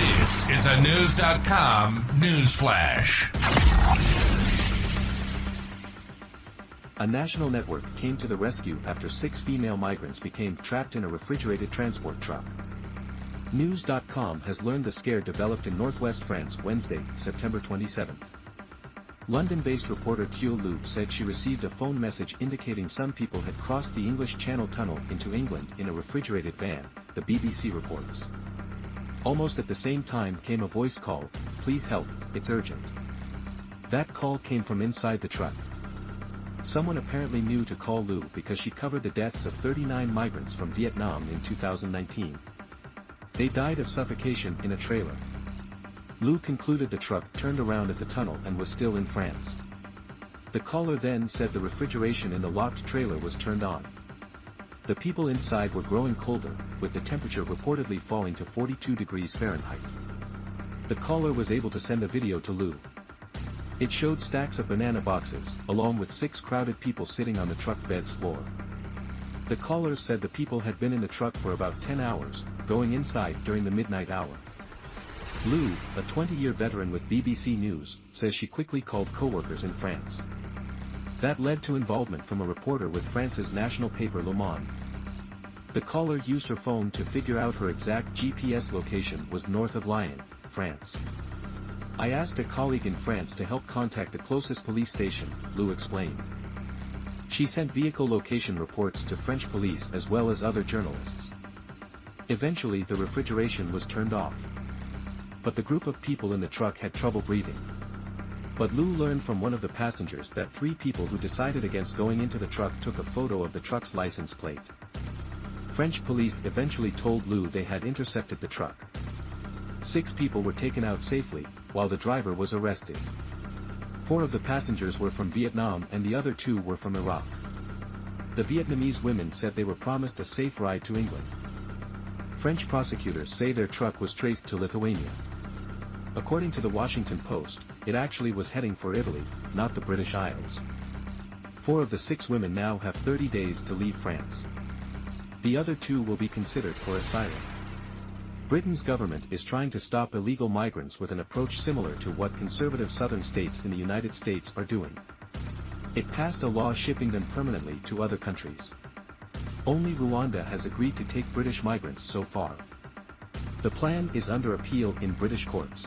This is a News.com news flash. A national network came to the rescue after six female migrants became trapped in a refrigerated transport truck. News.com has learned the scare developed in northwest France Wednesday, September 27. London-based reporter Kyo Lu said she received a phone message indicating some people had crossed the English Channel Tunnel into England in a refrigerated van, the BBC reports. Almost at the same time came a voice call, please help, it's urgent. That call came from inside the truck. Someone apparently knew to call Lu because she covered the deaths of 39 migrants from Vietnam in 2019. They died of suffocation in a trailer. Lu concluded the truck turned around at the tunnel and was still in France. The caller then said the refrigeration in the locked trailer was turned on. The people inside were growing colder, with the temperature reportedly falling to 42 degrees Fahrenheit. The caller was able to send a video to Lu. It showed stacks of banana boxes, along with six crowded people sitting on the truck bed's floor. The caller said the people had been in the truck for about 10 hours, going inside during the midnight hour. Lu, a 20-year veteran with BBC News, says she quickly called co-workers in France. That led to involvement from a reporter with France's national paper Le Monde. The caller used her phone to figure out her exact GPS location was north of Lyon, France. I asked a colleague in France to help contact the closest police station, Lu explained. She sent vehicle location reports to French police as well as other journalists. Eventually the refrigeration was turned off. But the group of people in the truck had trouble breathing. But Lu learned from one of the passengers that three people who decided against going into the truck took a photo of the truck's license plate. French police eventually told Lu they had intercepted the truck. Six people were taken out safely, while the driver was arrested. Four of the passengers were from Vietnam and the other two were from Iraq. The Vietnamese women said they were promised a safe ride to England. French prosecutors say their truck was traced to Lithuania. According to the Washington Post, it actually was heading for Italy, not the British Isles. Four of the six women now have 30 days to leave France. The other two will be considered for asylum. Britain's government is trying to stop illegal migrants with an approach similar to what conservative southern states in the United States are doing. It passed a law shipping them permanently to other countries. Only Rwanda has agreed to take British migrants so far. The plan is under appeal in British courts.